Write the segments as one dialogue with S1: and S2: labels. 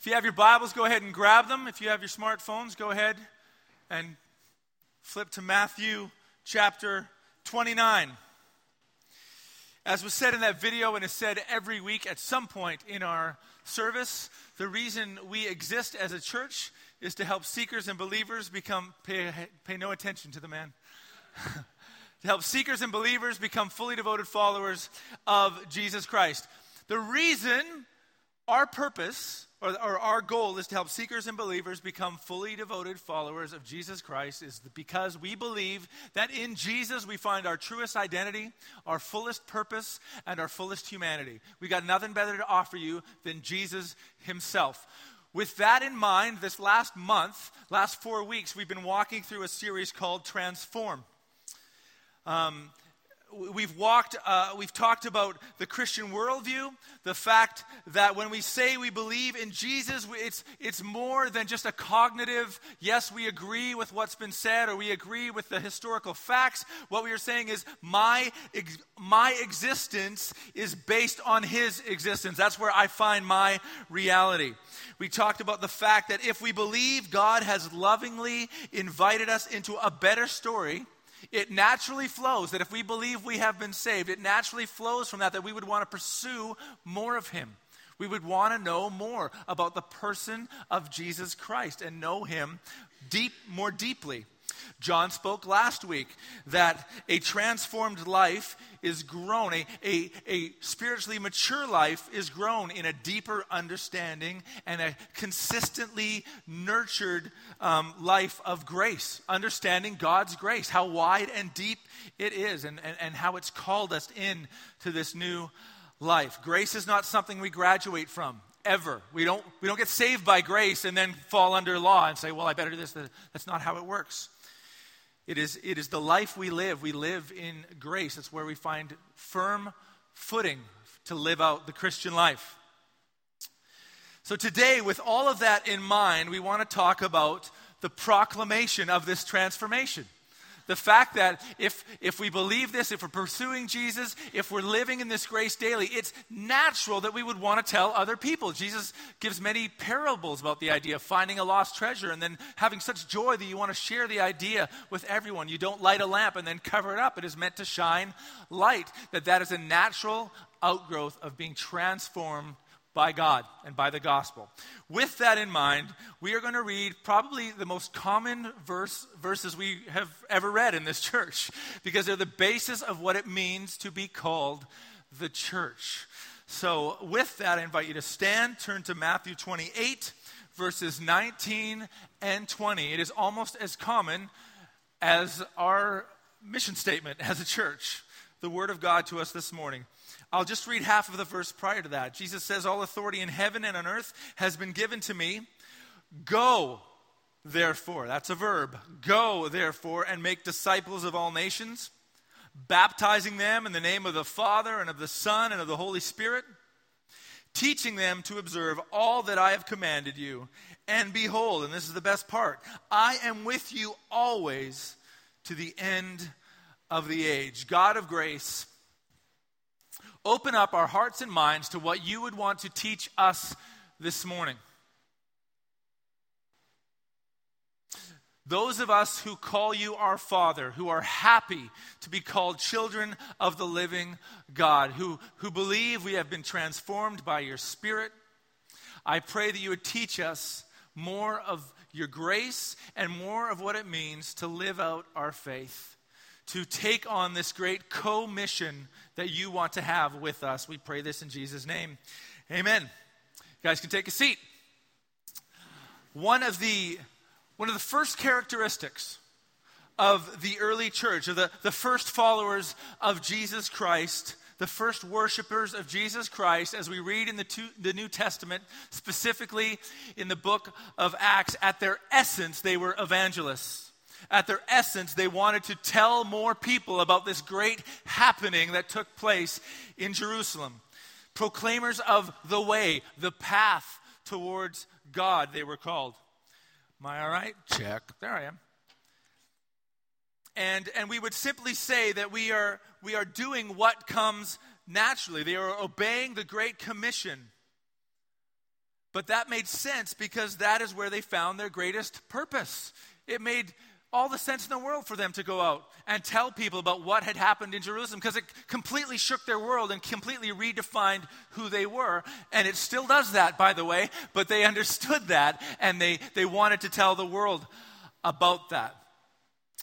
S1: If you have your Bibles, go ahead and grab them. If you have your smartphones, go ahead and flip to Matthew chapter 29. As was said in that video, and is said every week at some point in our service, the reason we exist as a church is to help seekers and believers become, pay, pay no attention to the man. to help seekers and believers become fully devoted followers of Jesus Christ. The reason, our purpose, or, or, our goal is to help seekers and believers become fully devoted followers of Jesus Christ, is because we believe that in Jesus we find our truest identity, our fullest purpose, and our fullest humanity. We got nothing better to offer you than Jesus Himself. With that in mind, this last month, last four weeks, we've been walking through a series called Transform. Um, we've walked, uh, we've talked about the Christian worldview, the fact that when we say we believe in Jesus, it's, it's more than just a cognitive, yes, we agree with what's been said or we agree with the historical facts. What we are saying is, my, ex- my existence is based on his existence. That's where I find my reality. We talked about the fact that if we believe God has lovingly invited us into a better story, it naturally flows that if we believe we have been saved, it naturally flows from that that we would want to pursue more of Him. We would want to know more about the person of Jesus Christ and know Him deep, more deeply. John spoke last week that a transformed life is grown, a, a, a, spiritually mature life is grown in a deeper understanding and a consistently nurtured um, life of grace, understanding God's grace, how wide and deep it is, and, and, and how it's called us in to this new life. Grace is not something we graduate from ever. We don't, we don't get saved by grace and then fall under law and say, well, I better do this. That's not how it works. It is, it is the life we live. We live in grace. It's where we find firm footing to live out the Christian life. So, today, with all of that in mind, we want to talk about the proclamation of this transformation. The fact that if, if we believe this, if we're pursuing Jesus, if we're living in this grace daily, it's natural that we would want to tell other people. Jesus gives many parables about the idea of finding a lost treasure and then having such joy that you want to share the idea with everyone. You don't light a lamp and then cover it up. It is meant to shine light. That that is a natural outgrowth of being transformed by God and by the gospel. With that in mind, we are going to read probably the most common verse, verses we have ever read in this church because they're the basis of what it means to be called the church. So, with that, I invite you to stand, turn to Matthew 28, verses 19 and 20. It is almost as common as our mission statement as a church, the word of God to us this morning. I'll just read half of the verse prior to that. Jesus says, All authority in heaven and on earth has been given to me. Go, therefore. That's a verb. Go, therefore, and make disciples of all nations, baptizing them in the name of the Father and of the Son and of the Holy Spirit, teaching them to observe all that I have commanded you. And behold, and this is the best part, I am with you always to the end of the age. God of grace, open up our hearts and minds to what you would want to teach us this morning. Those of us who call you our Father, who are happy to be called children of the living God, who, who believe we have been transformed by your Spirit, I pray that you would teach us more of your grace and more of what it means to live out our faith to take on this great co mission that you want to have with us. We pray this in Jesus' name. Amen. You guys can take a seat. One of the, one of the first characteristics of the early church, of the, the first followers of Jesus Christ, the first worshipers of Jesus Christ, as we read in the, two, the New Testament, specifically in the book of Acts, at their essence, they were evangelists at their essence, they wanted to tell more people about this great happening that took place in Jerusalem. Proclaimers of the way, the path towards God, they were called. Am I all right? Check. There I am. And, and we would simply say that we are, we are doing what comes naturally. They are obeying the Great Commission But that made sense because that is where they found their greatest purpose. It made all the sense in the world for them to go out and tell people about what had happened in Jerusalem because it completely shook their world and completely redefined who they were. And it still does that, by the way, but they understood that and they, they wanted to tell the world about that.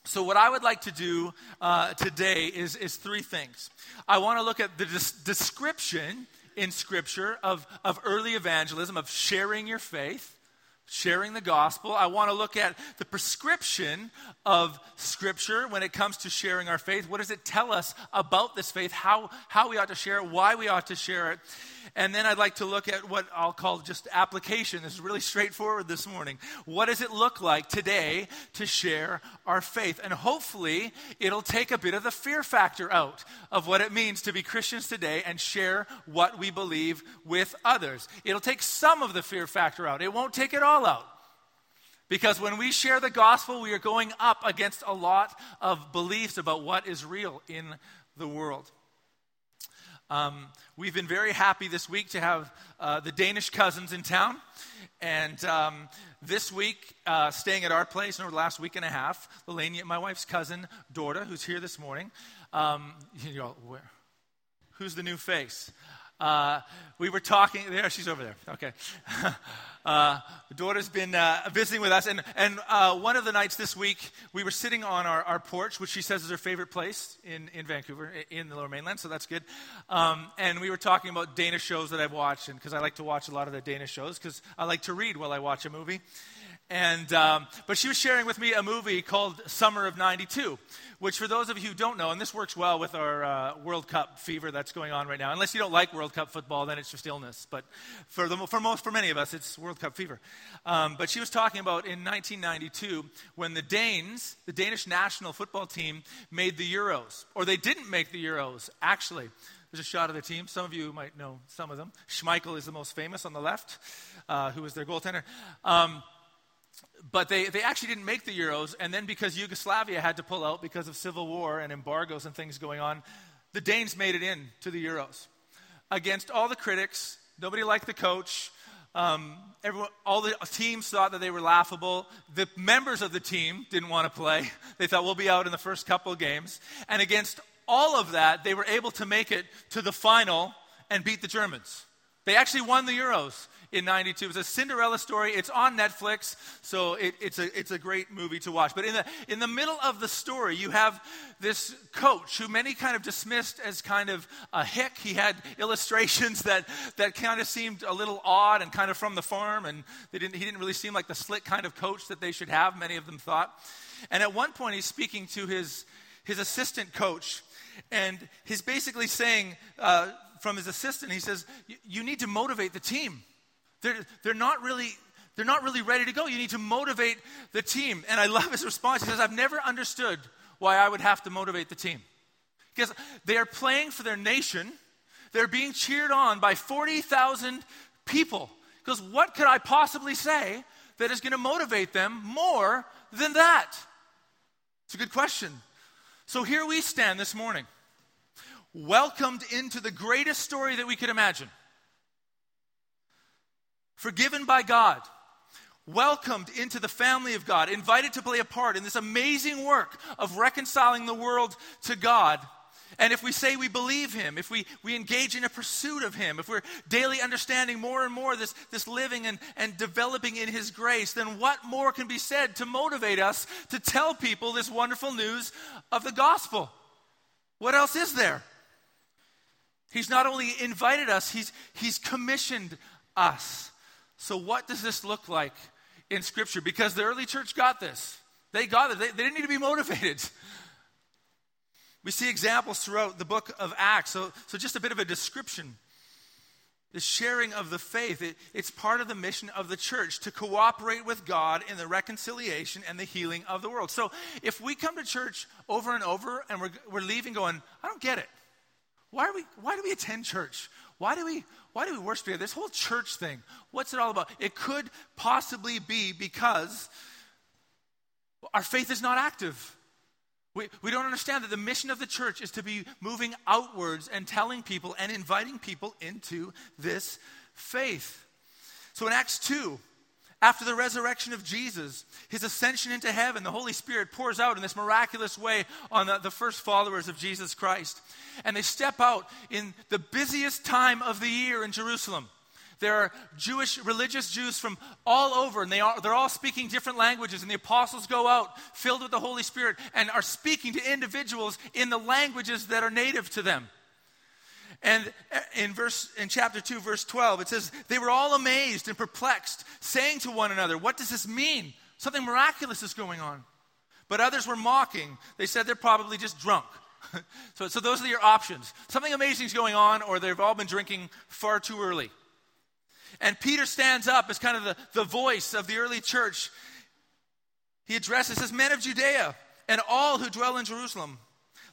S1: So, what I would like to do uh, today is, is three things. I want to look at the des- description in Scripture of, of early evangelism, of sharing your faith sharing the gospel. I want to look at the prescription of Scripture when it comes to sharing our faith. What does it tell us about this faith? How, how we ought to share it, why we ought to share it. And then I'd like to look at what I'll call just application. This is really straightforward this morning. What does it look like today to share our faith? And hopefully, it'll take a bit of the fear factor out of what it means to be Christians today and share what we believe with others. It'll take some of the fear factor out, it won't take it all out. Because when we share the gospel, we are going up against a lot of beliefs about what is real in the world. Um, we've been very happy this week to have uh, the Danish cousins in town. And um, this week, uh, staying at our place over the last week and a half, Lelania, my wife's cousin, Dorda, who's here this morning. Um, you know, where? Who's the new face? Uh, we were talking, there, she's over there. Okay. uh, daughter's been uh, visiting with us, and, and uh, one of the nights this week, we were sitting on our, our porch, which she says is her favorite place in, in Vancouver, in the lower mainland, so that's good. Um, and we were talking about Danish shows that I've watched, and because I like to watch a lot of the Danish shows, because I like to read while I watch a movie. And, um, but she was sharing with me a movie called Summer of 92, which, for those of you who don't know, and this works well with our uh, World Cup fever that's going on right now. Unless you don't like World Cup football, then it's just illness. But for, the, for, most, for many of us, it's World Cup fever. Um, but she was talking about in 1992 when the Danes, the Danish national football team, made the Euros. Or they didn't make the Euros, actually. There's a shot of the team. Some of you might know some of them. Schmeichel is the most famous on the left, uh, who was their goaltender. Um, but they, they actually didn't make the Euros. And then because Yugoslavia had to pull out because of civil war and embargoes and things going on, the Danes made it in to the Euros. Against all the critics, nobody liked the coach. Um, everyone, all the teams thought that they were laughable. The members of the team didn't want to play. They thought we'll be out in the first couple of games. And against all of that, they were able to make it to the final and beat the Germans. They actually won the Euros in 92. It's a Cinderella story. It's on Netflix, so it, it's, a, it's a great movie to watch. But in the, in the middle of the story, you have this coach who many kind of dismissed as kind of a hick. He had illustrations that, that kind of seemed a little odd and kind of from the farm, and they didn't, he didn't really seem like the slick kind of coach that they should have, many of them thought. And at one point, he's speaking to his, his assistant coach, and he's basically saying, uh, from his assistant, he says, You need to motivate the team. They're, they're, not really, they're not really ready to go. You need to motivate the team. And I love his response. He says, I've never understood why I would have to motivate the team. Because they are playing for their nation, they're being cheered on by 40,000 people. Because what could I possibly say that is going to motivate them more than that? It's a good question. So here we stand this morning, welcomed into the greatest story that we could imagine forgiven by God, welcomed into the family of God, invited to play a part in this amazing work of reconciling the world to God. And if we say we believe Him, if we, we engage in a pursuit of Him, if we're daily understanding more and more this, this living and, and developing in His grace, then what more can be said to motivate us to tell people this wonderful news of the gospel? What else is there? He's not only invited us, He's, he's commissioned us. So, what does this look like in Scripture? Because the early church got this. They got it. They, they didn't need to be motivated. We see examples throughout the book of Acts. So, so just a bit of a description. The sharing of the faith, it, it's part of the mission of the church to cooperate with God in the reconciliation and the healing of the world. So if we come to church over and over and we're, we're leaving going, I don't get it. Why, are we, why do we attend church? Why do we why do we worship together? This whole church thing, what's it all about? It could possibly be because our faith is not active. We, we don't understand that the mission of the church is to be moving outwards and telling people and inviting people into this faith. So in Acts 2, after the resurrection of Jesus, his ascension into heaven, the Holy Spirit pours out in this miraculous way on the, the, first followers of Jesus Christ. And they step out in the busiest time of the year in Jerusalem. There are Jewish, religious Jews from all over, and they are, they're all speaking different languages. And the apostles go out filled with the Holy Spirit and are speaking to individuals in the languages that are native to them. And uh, in verse in chapter 2 verse 12 it says they were all amazed and perplexed saying to one another what does this mean? Something miraculous is going on but others were mocking. They said they're probably just drunk. So, so those are your options. Something amazing is going on or they've all been drinking far too early. And Peter stands up as kind of the, the voice of the early church. He addresses, says, Men of Judea and all who dwell in Jerusalem,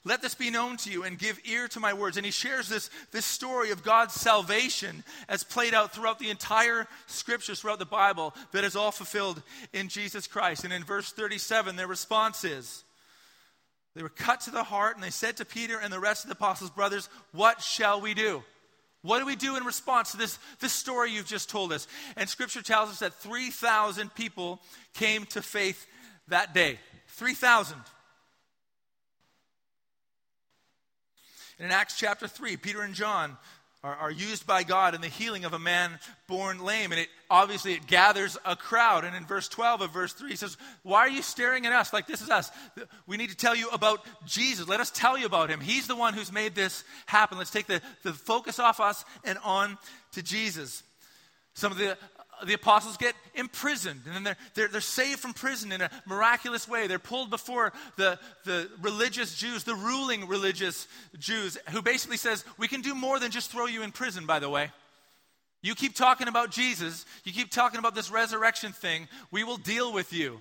S1: let this be known to you and give ear to my words. And he shares this, this story of God's salvation as played out throughout the entire scriptures, throughout the Bible, that is all fulfilled in Jesus Christ. And in verse 37, their response is, they were cut to the heart, and they said to Peter and the rest of the apostles, Brothers, what shall we do? What do we do in response to this, this story you've just told us? And scripture tells us that 3,000 people came to faith that day. 3,000. In Acts chapter 3, Peter and John are, are used by God in the healing of a man born lame. And it obviously it gathers a crowd. And in verse 12 of verse 3, he says, Why are you staring at us like this is us? We need to tell you about Jesus. Let us tell you about him. He's the one who's made this happen. Let's take the, the focus off us and on to Jesus. Some of the the apostles get imprisoned and then they're, they're, they're, saved from prison in a miraculous way. They're pulled before the, the religious Jews, the ruling religious Jews, who basically says, We can do more than just throw you in prison, by the way. You keep talking about Jesus, you keep talking about this resurrection thing, we will deal with you.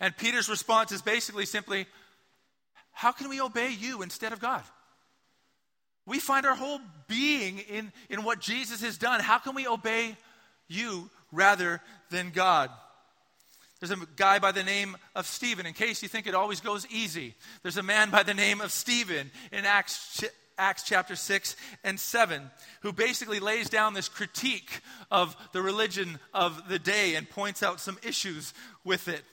S1: And Peter's response is basically simply, How can we obey you instead of God? We find our whole being in, in what Jesus has done. How can we obey you rather than God. There's a guy by the name of Stephen, in case you think it always goes easy. There's a man by the name of Stephen in Acts, Acts chapter 6 and 7 who basically lays down this critique of the religion of the day and points out some issues with it.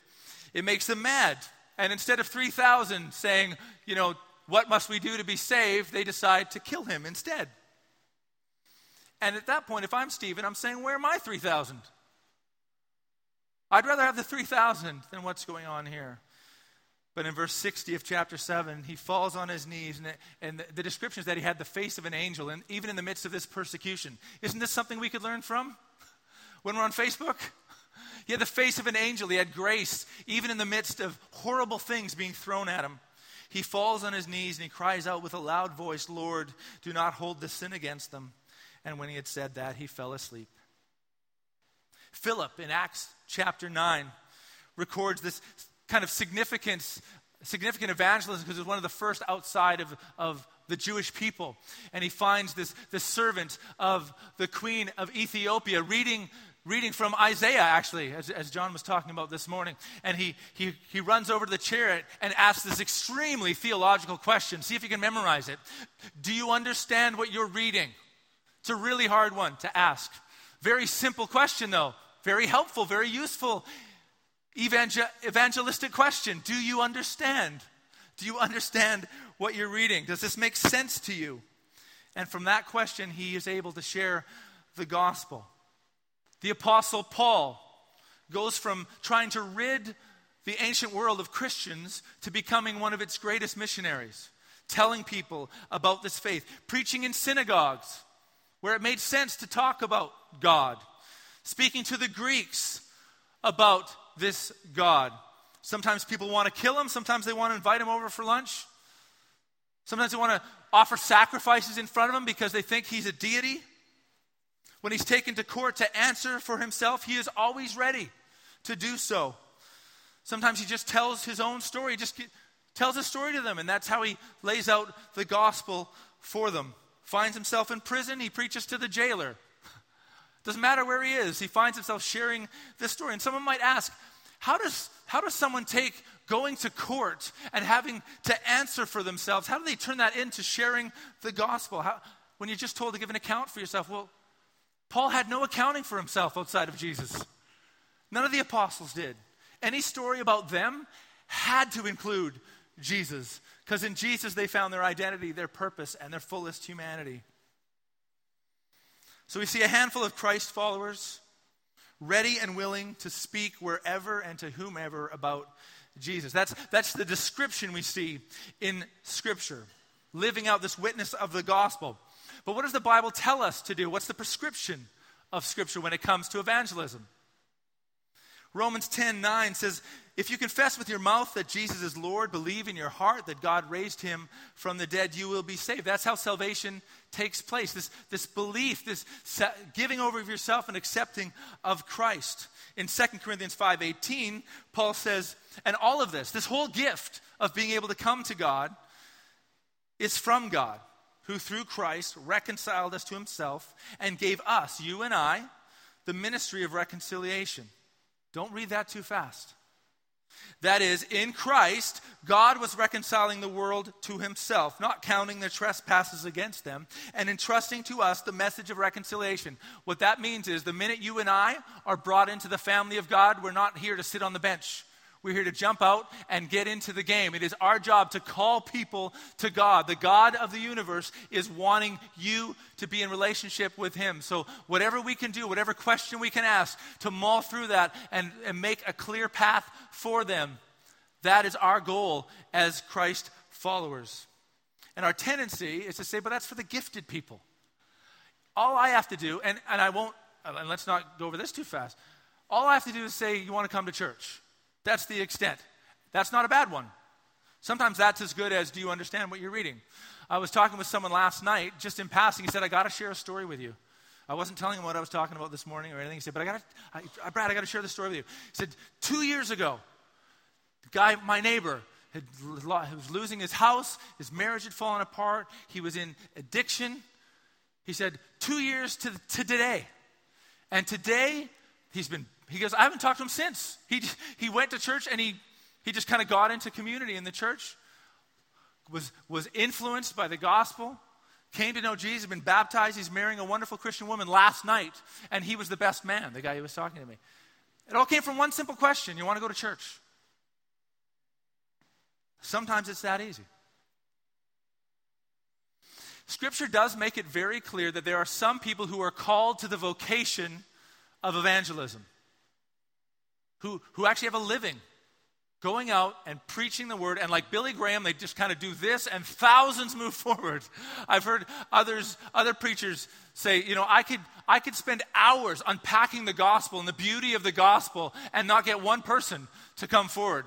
S1: It makes them mad. And instead of 3,000 saying, you know, what must we do to be saved, they decide to kill him instead. And at that point, if I'm Stephen, I'm saying, Where are my 3,000? I'd rather have the 3,000 than what's going on here. But in verse 60 of chapter 7, he falls on his knees, and, and the, the description is that he had the face of an angel, and even in the midst of this persecution. Isn't this something we could learn from when we're on Facebook? He had the face of an angel. He had grace, even in the midst of horrible things being thrown at him. He falls on his knees and he cries out with a loud voice, Lord, do not hold this sin against them. And when he had said that, he fell asleep. Philip in Acts chapter 9 records this kind of significance, significant evangelism because it was one of the first outside of, of the Jewish people. And he finds this, this servant of the queen of Ethiopia reading, reading from Isaiah, actually, as, as John was talking about this morning. And he, he, he runs over to the chariot and asks this extremely theological question. See if you can memorize it. Do you understand what you're reading? It's a really hard one to ask. Very simple question, though. Very helpful, very useful. Evangel- evangelistic question Do you understand? Do you understand what you're reading? Does this make sense to you? And from that question, he is able to share the gospel. The Apostle Paul goes from trying to rid the ancient world of Christians to becoming one of its greatest missionaries, telling people about this faith, preaching in synagogues, where it made sense to talk about God, speaking to the Greeks about this God. Sometimes people want to kill him, sometimes they want to invite him over for lunch. Sometimes they want to offer sacrifices in front of him because they think he's a deity. When he's taken to court to answer for himself, he is always ready to do so. Sometimes he just tells his own story, just tells a story to them, and that's how he lays out the gospel for them finds himself in prison, he preaches to the jailer. Doesn't matter where he is, he finds himself sharing this story. And someone might ask, how does, how does someone take going to court and having to answer for themselves, how do they turn that into sharing the gospel? How, when you're just told to give an account for yourself, well, Paul had no accounting for himself outside of Jesus. None of the apostles did. Any story about them had to include Jesus, because in Jesus they found their identity, their purpose, and their fullest humanity. So we see a handful of Christ followers ready and willing to speak wherever and to whomever about Jesus. That's, that's the description we see in Scripture, living out this witness of the gospel. But what does the Bible tell us to do? What's the prescription of Scripture when it comes to evangelism? Romans 10 9 says, If you confess with your mouth that Jesus is Lord, believe in your heart that God raised him from the dead, you will be saved. That's how salvation takes place. This, this belief, this giving over of yourself and accepting of Christ. In 2 Corinthians 5:18, Paul says, And all of this, this whole gift of being able to come to God, is from God, who through Christ reconciled us to himself and gave us, you and I, the ministry of reconciliation. Don't read that too fast. That is, in Christ, God was reconciling the world to himself, not counting their trespasses against them, and entrusting to us the message of reconciliation. What that means is the minute you and I are brought into the family of God, we're not here to sit on the bench. We're here to jump out and get into the game. It is our job to call people to God. The God of the universe is wanting you to be in relationship with Him. So, whatever we can do, whatever question we can ask to mull through that and, and make a clear path for them, that is our goal as Christ followers. And our tendency is to say, but that's for the gifted people. All I have to do, and, and I won't, and let's not go over this too fast. All I have to do is say, you want to come to church. That's the extent. That's not a bad one. Sometimes that's as good as do you understand what you're reading? I was talking with someone last night, just in passing. He said, I got to share a story with you. I wasn't telling him what I was talking about this morning or anything. He said, But I got to, Brad, I got to share the story with you. He said, Two years ago, the guy, my neighbor, had, was losing his house, his marriage had fallen apart, he was in addiction. He said, Two years to, to today. And today, he's been he goes, I haven't talked to him since. He, he went to church and he, he just kind of got into community in the church, was, was influenced by the gospel, came to know Jesus, been baptized. He's marrying a wonderful Christian woman last night, and he was the best man, the guy who was talking to me. It all came from one simple question You want to go to church? Sometimes it's that easy. Scripture does make it very clear that there are some people who are called to the vocation of evangelism who, who actually have a living going out and preaching the word. And like Billy Graham, they just kind of do this and thousands move forward. I've heard others, other preachers say, you know, I could, I could spend hours unpacking the gospel and the beauty of the gospel and not get one person to come forward.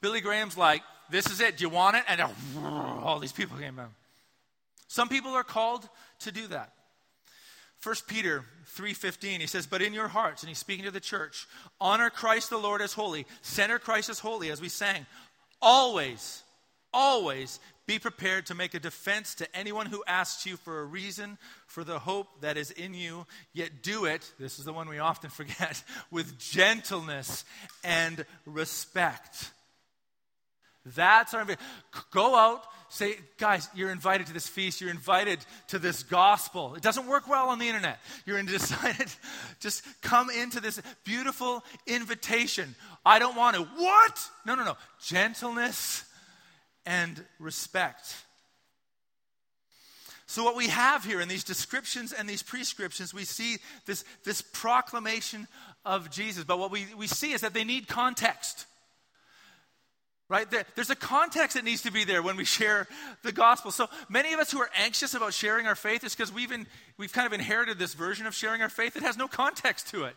S1: Billy Graham's like, this is it. Do you want it? And all these people came out. Some people are called to do that. 1 Peter 3:15 he says but in your hearts and he's speaking to the church honor Christ the Lord as holy. Center Christ as holy as we sang. Always always be prepared to make a defense to anyone who asks you for a reason for the hope that is in you. Yet do it this is the one we often forget with gentleness and respect that's our invitation. go out Say, guys, you're invited to this feast. You're invited to this gospel. It doesn't work well on the internet. You're decided, just come into this beautiful invitation. I don't want to. What? No, no, no. Gentleness and respect. So, what we have here in these descriptions and these prescriptions, we see this, this proclamation of Jesus. But what we, we see is that they need context right? There, there's a context that needs to be there when we share the gospel. So many of us who are anxious about sharing our faith is because we've, we've kind of inherited this version of sharing our faith that has no context to it.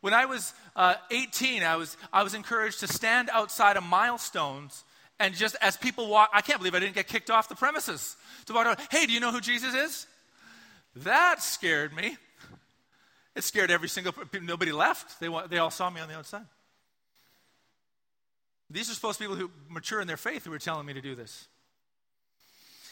S1: When I was uh, 18, I was, I was encouraged to stand outside of milestones and just as people walk, I can't believe I didn't get kicked off the premises. To walk out, hey, do you know who Jesus is? That scared me. It scared every single, nobody left. They, they all saw me on the outside. These are supposed to be people who mature in their faith who are telling me to do this.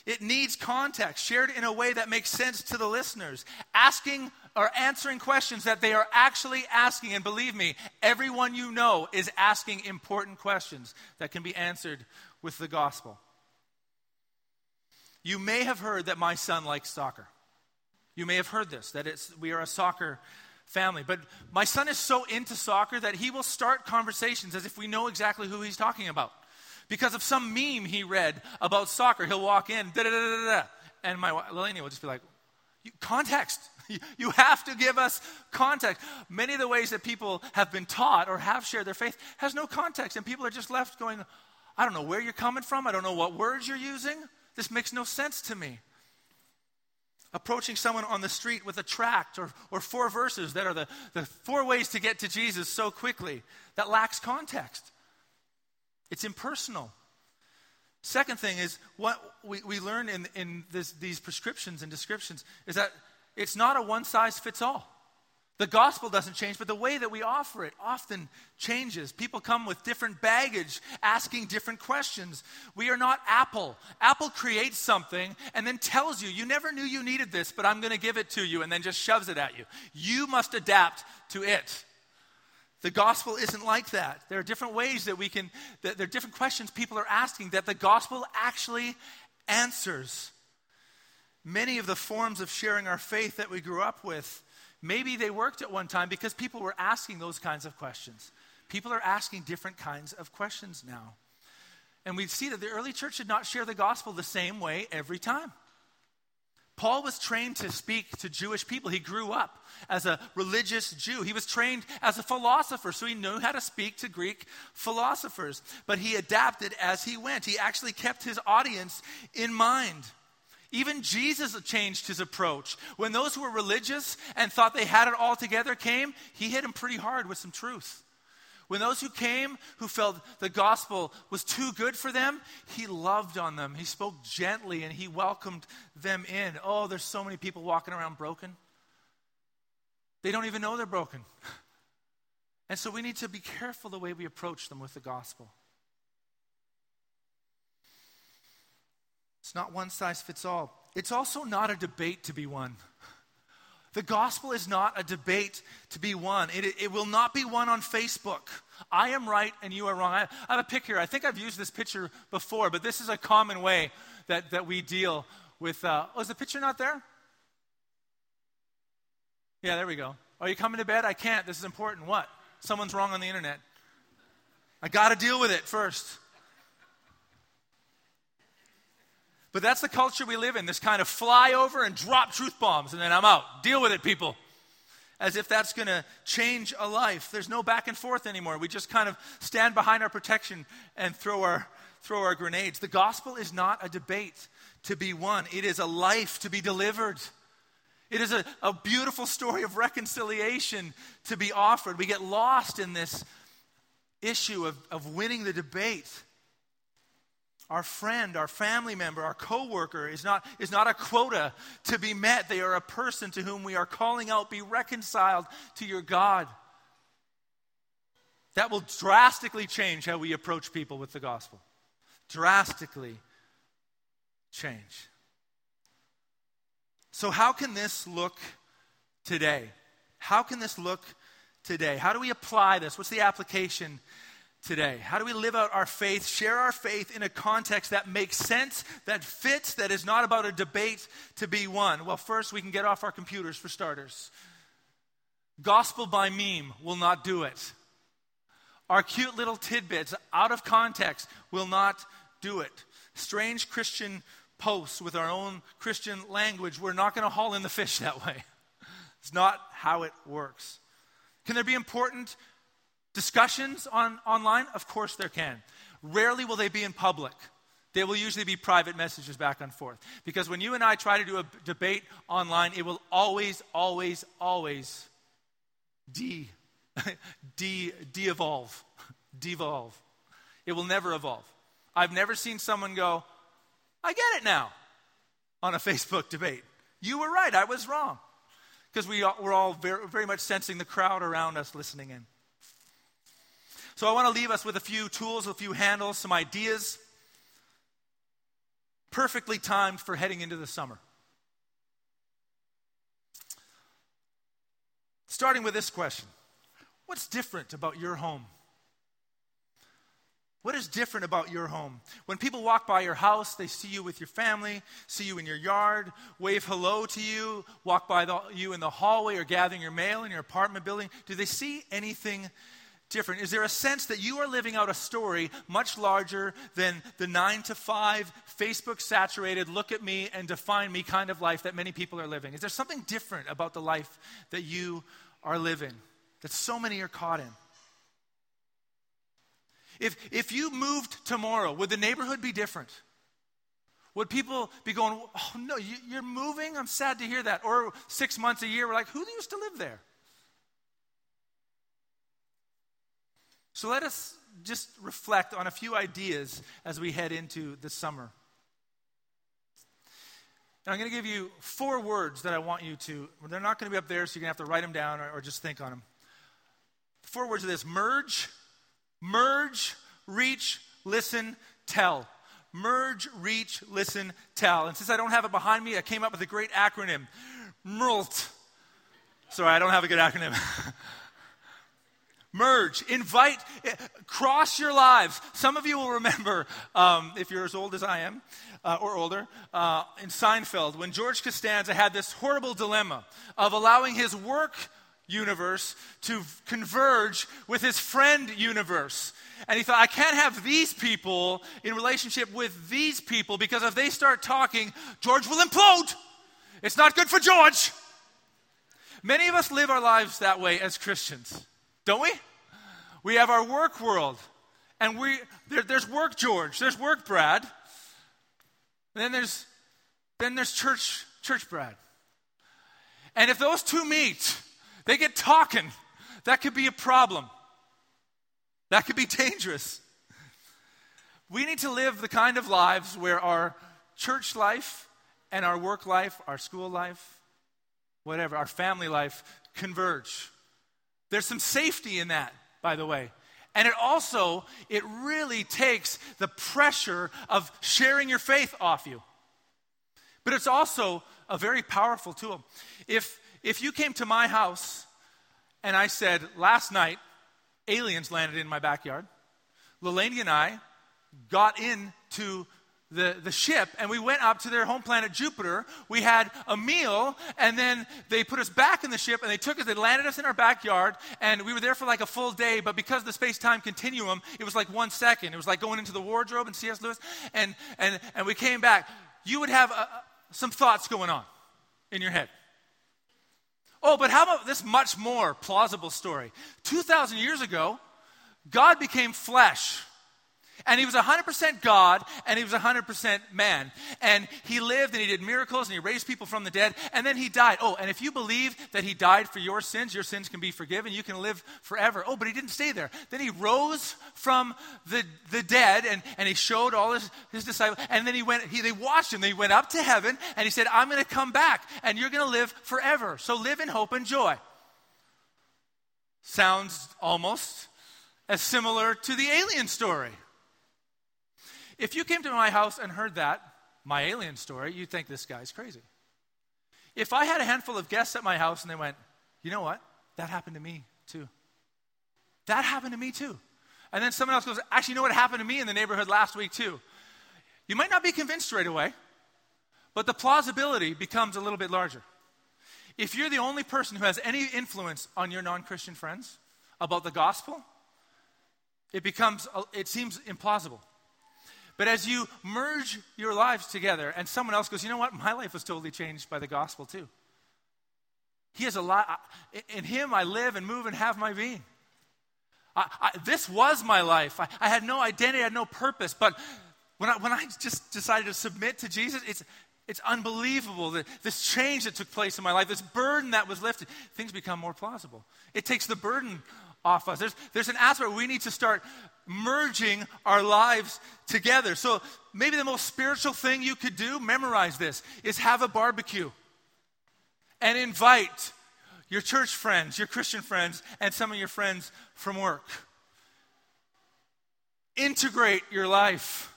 S1: It needs context, shared in a way that makes sense to the listeners, asking or answering questions that they are actually asking. And believe me, everyone you know is asking important questions that can be answered with the gospel. You may have heard that my son likes soccer. You may have heard this that it's, we are a soccer family. But my son is so into soccer that he will start conversations as if we know exactly who he's talking about. Because of some meme he read about soccer, he'll walk in, da da da da da, and my Lelania will just be like, context. You have to give us context. Many of the ways that people have been taught or have shared their faith has no context, and people are just left going, I don't know where you're coming from. I don't know what words you're using. This makes no sense to me. Approaching someone on the street with a tract or, or four verses that are the, the four ways to get to Jesus so quickly that lacks context. It's impersonal. Second thing is what we, we learn in, in this, these prescriptions and descriptions is that it's not a one size fits all. The gospel doesn't change, but the way that we offer it often changes. People come with different baggage, asking different questions. We are not Apple. Apple creates something and then tells you, you never knew you needed this, but I'm going to give it to you, and then just shoves it at you. You must adapt to it. The gospel isn't like that. There are different ways that we can, that there are different questions people are asking that the gospel actually answers. Many of the forms of sharing our faith that we grew up with Maybe they worked at one time because people were asking those kinds of questions. People are asking different kinds of questions now. And we see that the early church did not share the gospel the same way every time. Paul was trained to speak to Jewish people. He grew up as a religious Jew. He was trained as a philosopher, so he knew how to speak to Greek philosophers. But he adapted as he went. He actually kept his audience in mind. Even Jesus changed his approach. When those who were religious and thought they had it all together came, he hit them pretty hard with some truth. When those who came who felt the gospel was too good for them, he loved on them. He spoke gently and he welcomed them in. Oh, there's so many people walking around broken. They don't even know they're broken. And so we need to be careful the way we approach them with the gospel. It's not one size fits all. It's also not a debate to be won. The gospel is not a debate to be won. It, it will not be won on Facebook. I am right and you are wrong. I, I have a picture. I think I've used this picture before, but this is a common way that, that we deal with. Uh, oh, is the picture not there? Yeah, there we go. Are you coming to bed? I can't. This is important. What? Someone's wrong on the internet. I got to deal with it first. But that's the culture we live in this kind of fly over and drop truth bombs, and then I'm out. Deal with it, people. As if that's going to change a life. There's no back and forth anymore. We just kind of stand behind our protection and throw our, throw our grenades. The gospel is not a debate to be won, it is a life to be delivered. It is a, a beautiful story of reconciliation to be offered. We get lost in this issue of, of winning the debate our friend, our family member, our coworker is not, is not a quota to be met. They are a person to whom we are calling out, be reconciled to your God. That will drastically change how we approach people with the gospel. Drastically change. So, how can this look today? How can this look today? How do we apply this? What's the application today? How do we live out our faith, share our faith in a context that makes sense, that fits, that is not about a debate to be won? Well, first, we can get off our computers for starters. Gospel by meme will not do it. Our cute little tidbits out of context will not do it. Strange Christian posts with our own Christian language, we're not going to haul in the fish that way. It's not how it works. Can there be important Discussions on, online? Of course there can. Rarely will they be in public. They will usually be private messages back and forth. Because when you and I try to do a debate online, it will always, always, always de, de, de-evolve. Devolve. It will never evolve. I've never seen someone go, I get it now, on a Facebook debate. You were right, I was wrong. Because we, we're all very, very much sensing the crowd around us listening in. So I want to leave us with a few tools, a few handles, some ideas, perfectly timed for heading into the summer. Starting with this question What's different about your home? What is different about your home? When people walk by your house, they see you with your family, see you in your yard, wave hello to you, walk by the, you in the hallway or gathering your mail in your apartment building. Do they see anything different? Is there a sense that you are living out a story much larger than the nine to five, Facebook saturated, look at me and define me kind of life that many people are living? Is there something different about the life that you are living that so many are caught in? If, if you moved tomorrow, would the neighborhood be different? Would people be going, oh no, you, you're moving? I'm sad to hear that. Or six months, a year, we're like, who used to live there? So let us just reflect on a few ideas as we head into the summer. And I'm going to give you four words that I want you to, they're not going to be up there, so you're going to have to write them down or, or just think on them. Four words are this merge, merge, reach, listen, tell. Merge, reach, listen, tell. And since I don't have it behind me, I came up with a great acronym MERLT. Sorry, I don't have a good acronym. merge, invite, cross your lives. Some of you will remember, um, if you're as old as I am uh, or older, uh, in Seinfeld, when George Costanza had this horrible dilemma of allowing his work universe to converge with his friend universe. And he thought, I can't have these people in relationship with these people because if they start talking, George will implode. It's not good for George. Many of us live our lives that way as Christians. Don't we? We have our work world. And we there, there's work George, there's work Brad. And then there's then there's church church Brad. And if those two meet, they get talking. That could be a problem. That could be dangerous. We need to live the kind of lives where our church life and our work life, our school life, whatever, our family life converge. There's some safety in that, by the way. And it also, it really takes the pressure of sharing your faith off you. But it's also a very powerful tool. If, if you came to my house and I said, last night, aliens landed in my backyard, Lelani and I got into the, the ship and we went up to their home planet Jupiter. We had a meal and then they put us back in the ship and they took us, they landed us in our backyard and we were there for like a full day. But because the space time continuum, it was like one second. It was like going into the wardrobe and C.S. Lewis and, and, and we came back. You would have uh, some thoughts going on in your head. Oh, but how about this much more plausible story? 2,000 years ago, God became flesh. And he was 100% God and he was 100% man. And he lived and he did miracles and he raised people from the dead and then he died. Oh, and if you believe that he died for your sins, your sins can be forgiven. You can live forever. Oh, but he didn't stay there. Then he rose from the, the dead and, and he showed all his, his disciples. And then he went, he, they watched him. They went up to heaven and he said, I'm going to come back and you're going to live forever. So live in hope and joy. Sounds almost as similar to the alien story. If you came to my house and heard that, my alien story, you'd think this guy's crazy. If I had a handful of guests at my house and they went, you know what? That happened to me too. That happened to me too. And then someone else goes, actually, you know what happened to me in the neighborhood last week too? You might not be convinced right away, but the plausibility becomes a little bit larger. If you're the only person who has any influence on your non Christian friends about the gospel, it becomes, it seems implausible. But as you merge your lives together, and someone else goes, you know what? My life was totally changed by the gospel too. He has a lot. In Him, I live and move and have my being. I, I, this was my life. I, I, had no identity, I had no purpose. But when I, when I just decided to submit to Jesus, it's, it's unbelievable that this change that took place in my life, this burden that was lifted, things become more plausible. It takes the burden off us. There's, there's an aspect we need to start merging our lives together. So maybe the most spiritual thing you could do, memorize this, is have a barbecue and invite your church friends, your Christian friends, and some of your friends from work. Integrate your life.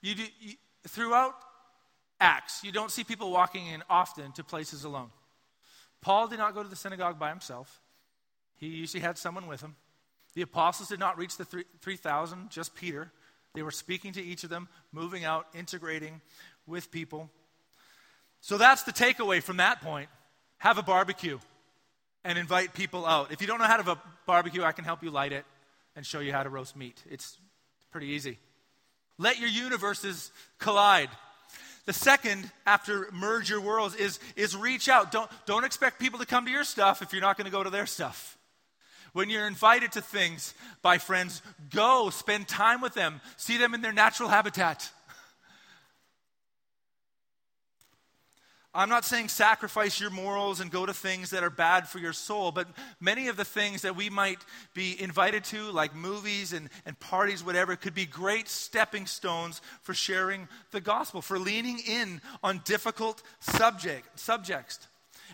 S1: You, do, you throughout Acts, you don't see people walking in often to places alone. Paul did not go to the synagogue by himself. He usually had someone with him. The apostles did not reach the 3,000, just Peter. They were speaking to each of them, moving out, integrating with people. So that's the takeaway from that point. Have a barbecue and invite people out. If you don't know how to have a barbecue, I can help you light it and show you how to roast meat. It's pretty easy. Let your universes collide. The second, after merge your worlds, is, is reach out. Don't, don't expect people to come to your stuff if you're not going to go to their stuff. When you're invited to things by friends, go spend time with them, see them in their natural habitat. I'm not saying sacrifice your morals and go to things that are bad for your soul, but many of the things that we might be invited to, like movies and, and parties, whatever, could be great stepping stones for sharing the gospel, for leaning in on difficult subject, subjects.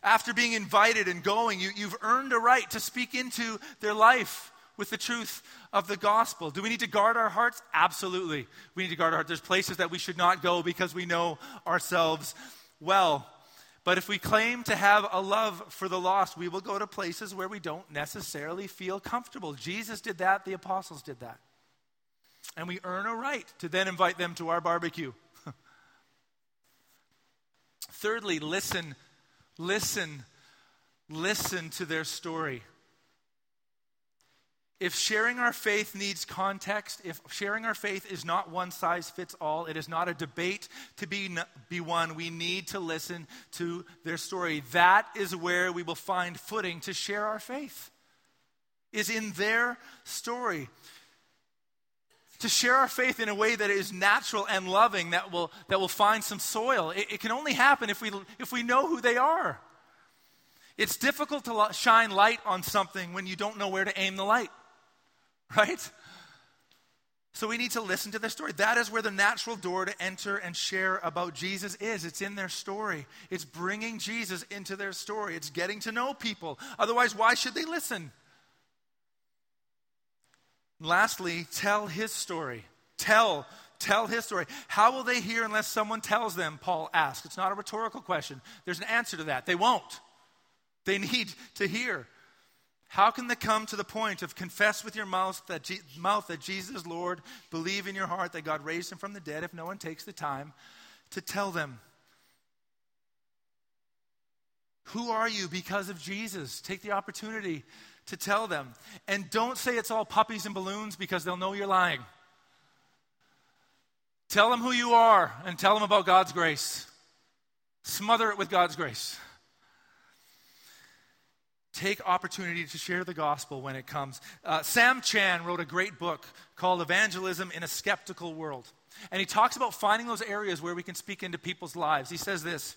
S1: After being invited and going, you, you've earned a right to speak into their life with the truth of the gospel. Do we need to guard our hearts? Absolutely. We need to guard our hearts. There's places that we should not go because we know ourselves well. But if we claim to have a love for the lost, we will go to places where we don't necessarily feel comfortable. Jesus did that, the apostles did that. And we earn a right to then invite them to our barbecue. Thirdly, listen, listen, listen to their story. If sharing our faith needs context, if sharing our faith is not one size fits all, it is not a debate to be, be won, we need to listen to their story. That is where we will find footing to share our faith, is in their story. To share our faith in a way that is natural and loving, that will, that will find some soil. It, it can only happen if we, if we know who they are. It's difficult to shine light on something when you don't know where to aim the light. right? So we need to listen to their story. That is where the natural door to enter and share about Jesus is. It's in their story. It's bringing Jesus into their story. It's getting to know people. Otherwise, why should they listen? Lastly, tell his story. Tell tell his story. How will they hear unless someone tells them? Paul asks. It's not a rhetorical question. There's an answer to that. They won't. They need to hear. How can they come to the point of confess with your mouth that, Je- mouth that Jesus is Lord, believe in your heart that God raised him from the dead if no one takes the time to tell them? Who are you because of Jesus? Take the opportunity to tell them. And don't say it's all puppies and balloons because they'll know you're lying. Tell them who you are and tell them about God's grace. Smother it with God's grace. Take opportunity to share the gospel when it comes. Uh, Sam Chan wrote a great book called Evangelism in a Skeptical World. And he talks about finding those areas where we can speak into people's lives. He says this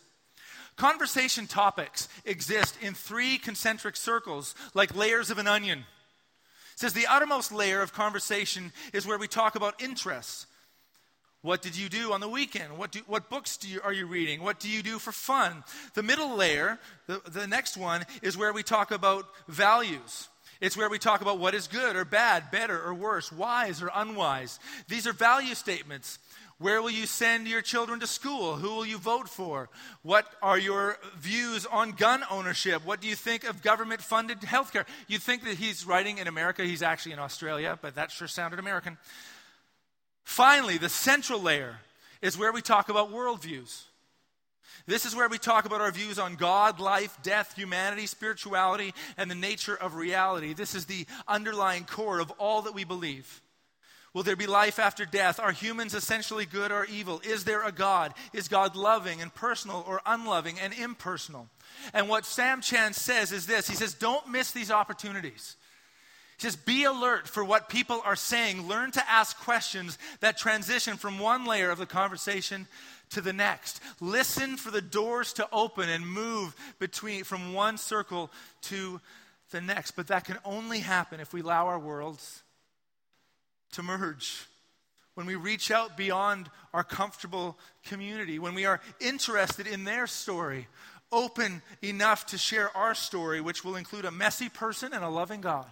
S1: Conversation topics exist in three concentric circles, like layers of an onion. He says the outermost layer of conversation is where we talk about interests, what did you do on the weekend? What, do, what books you, are you reading? What do you do for fun? The middle layer, the, the next one, is where we talk about values. It's where we talk about what is good or bad, better or worse, wise or unwise. These are value statements. Where will you send your children to school? Who will you vote for? What are your views on gun ownership? What do you think of government funded healthcare? You'd think that he's writing in America. He's actually in Australia, but that sure sounded American. Finally, the central layer is where we talk about worldviews. This is where we talk about our views on God, life, death, humanity, spirituality, and the nature of reality. This is the underlying core of all that we believe. Will there be life after death? Are humans essentially good or evil? Is there a God? Is God loving and personal or unloving and impersonal? And what Sam Chan says is this He says, Don't miss these opportunities. He says, Be alert for what people are saying. Learn to ask questions that transition from one layer of the conversation to the next. Listen for the doors to open and move between from one circle to the next. But that can only happen if we allow our worlds to merge. When we reach out beyond our comfortable community, when we are interested in their story, open enough to share our story, which will include a messy person and a loving God.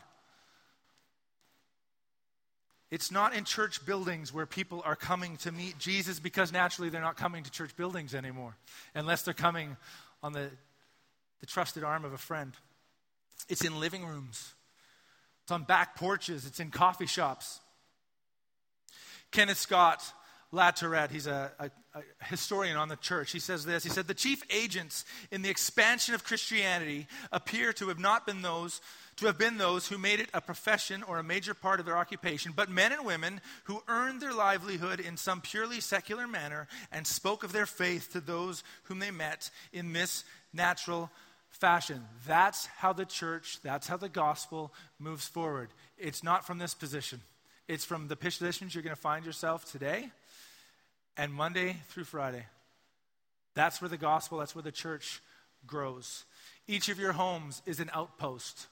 S1: It's not in church buildings where people are coming to meet Jesus because naturally they're not coming to church buildings anymore, unless they're coming on the, the trusted arm of a friend. It's in living rooms It's on back porches, it's in coffee shops. Kenneth Scott Latourette, he's a, a, a, historian on the church. He says this He said, The chief agents in the expansion of Christianity appear to have not been those. To have been those who made it a profession or a major part of their occupation, but men and women who earned their livelihood in some purely secular manner and spoke of their faith to those whom they met in this natural fashion. That's how the church, that's how the gospel moves forward. It's not from this position, it's from the positions you're going to find yourself today and Monday through Friday. That's where the gospel, that's where the church grows. Each of your homes is an outpost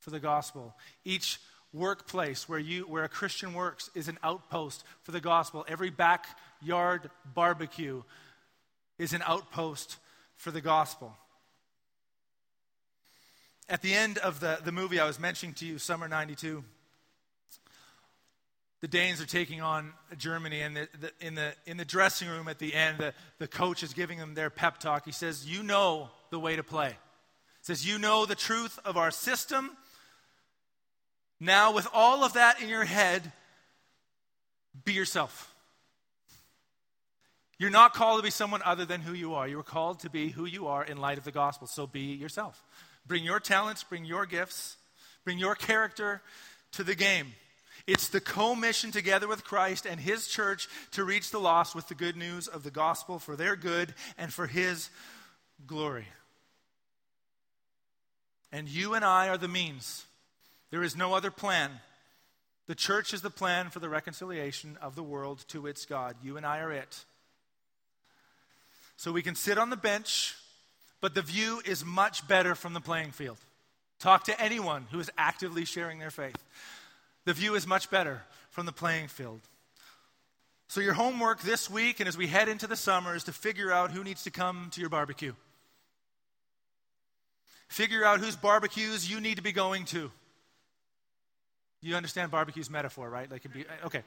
S1: for the gospel. Each workplace where you where a Christian works is an outpost for the gospel. Every backyard barbecue is an outpost for the gospel. At the end of the, the movie I was mentioning to you, Summer 92, the Danes are taking on Germany, and the, the, in, the, in the dressing room at the end, the, the coach is giving them their pep talk. He says, You know the way to play. He says, You know the truth of our system. Now, with all of that in your head, be yourself. You're not called to be someone other than who you are. You are called to be who you are in light of the gospel. So be yourself. Bring your talents, bring your gifts, bring your character to the game. It's the co mission together with Christ and His church to reach the lost with the good news of the gospel for their good and for His glory. And you and I are the means. There is no other plan. The church is the plan for the reconciliation of the world to its God. You and I are it. So we can sit on the bench, but the view is much better from the playing field. Talk to anyone who is actively sharing their faith. The view is much better from the playing field. So, your homework this week and as we head into the summer is to figure out who needs to come to your barbecue. Figure out whose barbecues you need to be going to. You understand barbecue's metaphor, right? Like, be, okay.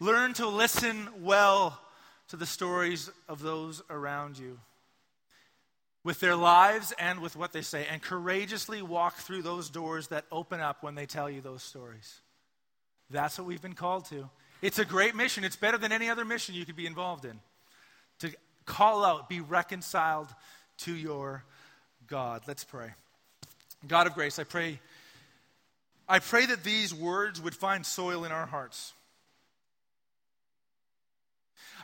S1: Learn to listen well to the stories of those around you with their lives and with what they say, and courageously walk through those doors that open up when they tell you those stories. That's what we've been called to. It's a great mission. It's better than any other mission you could be involved in. To call out, be reconciled to your God. Let's pray. God of grace, I pray I pray that these words would find soil in our hearts.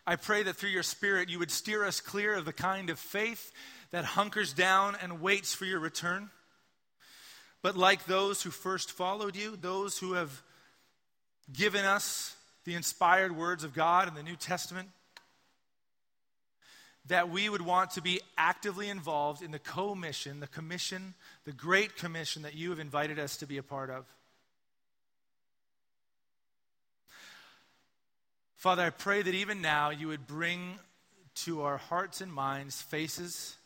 S1: I pray that through your spirit you would steer us clear of the kind of faith that hunkers down and waits for your return. But like those who first followed you, those who have given us the inspired words of God in the New Testament, that we would want to be actively involved in the co mission, the commission, the great commission that you have invited us to be a part of. Father, I pray that even now you would bring to our hearts and minds faces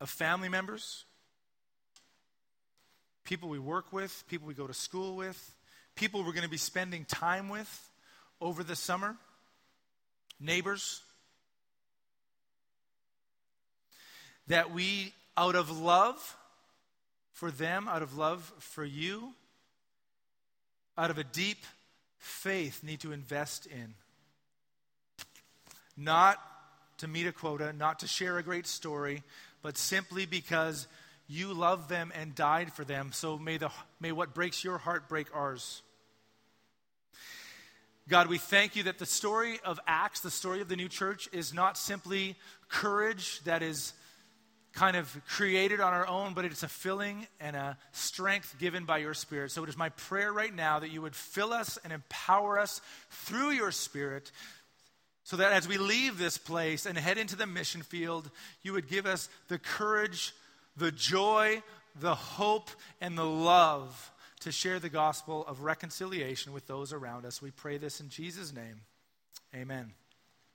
S1: of family members, people we work with, people we go to school with, people we're going to be spending time with over the summer, neighbors. That we, out of love for them, out of love for you, out of a deep faith, need to invest in. Not to meet a quota, not to share a great story, but simply because you love them and died for them. So may, the, may what breaks your heart break ours. God, we thank you that the story of Acts, the story of the new church, is not simply courage that is kind of created on our own, but it's a filling and a strength given by your Spirit. So it is my prayer right now that you would fill us and empower us through your Spirit so that as we leave this place and head into the mission field, you would give us the courage, the joy, the hope, and the love to share the gospel of reconciliation with those around us. We pray this in Jesus' name. Amen.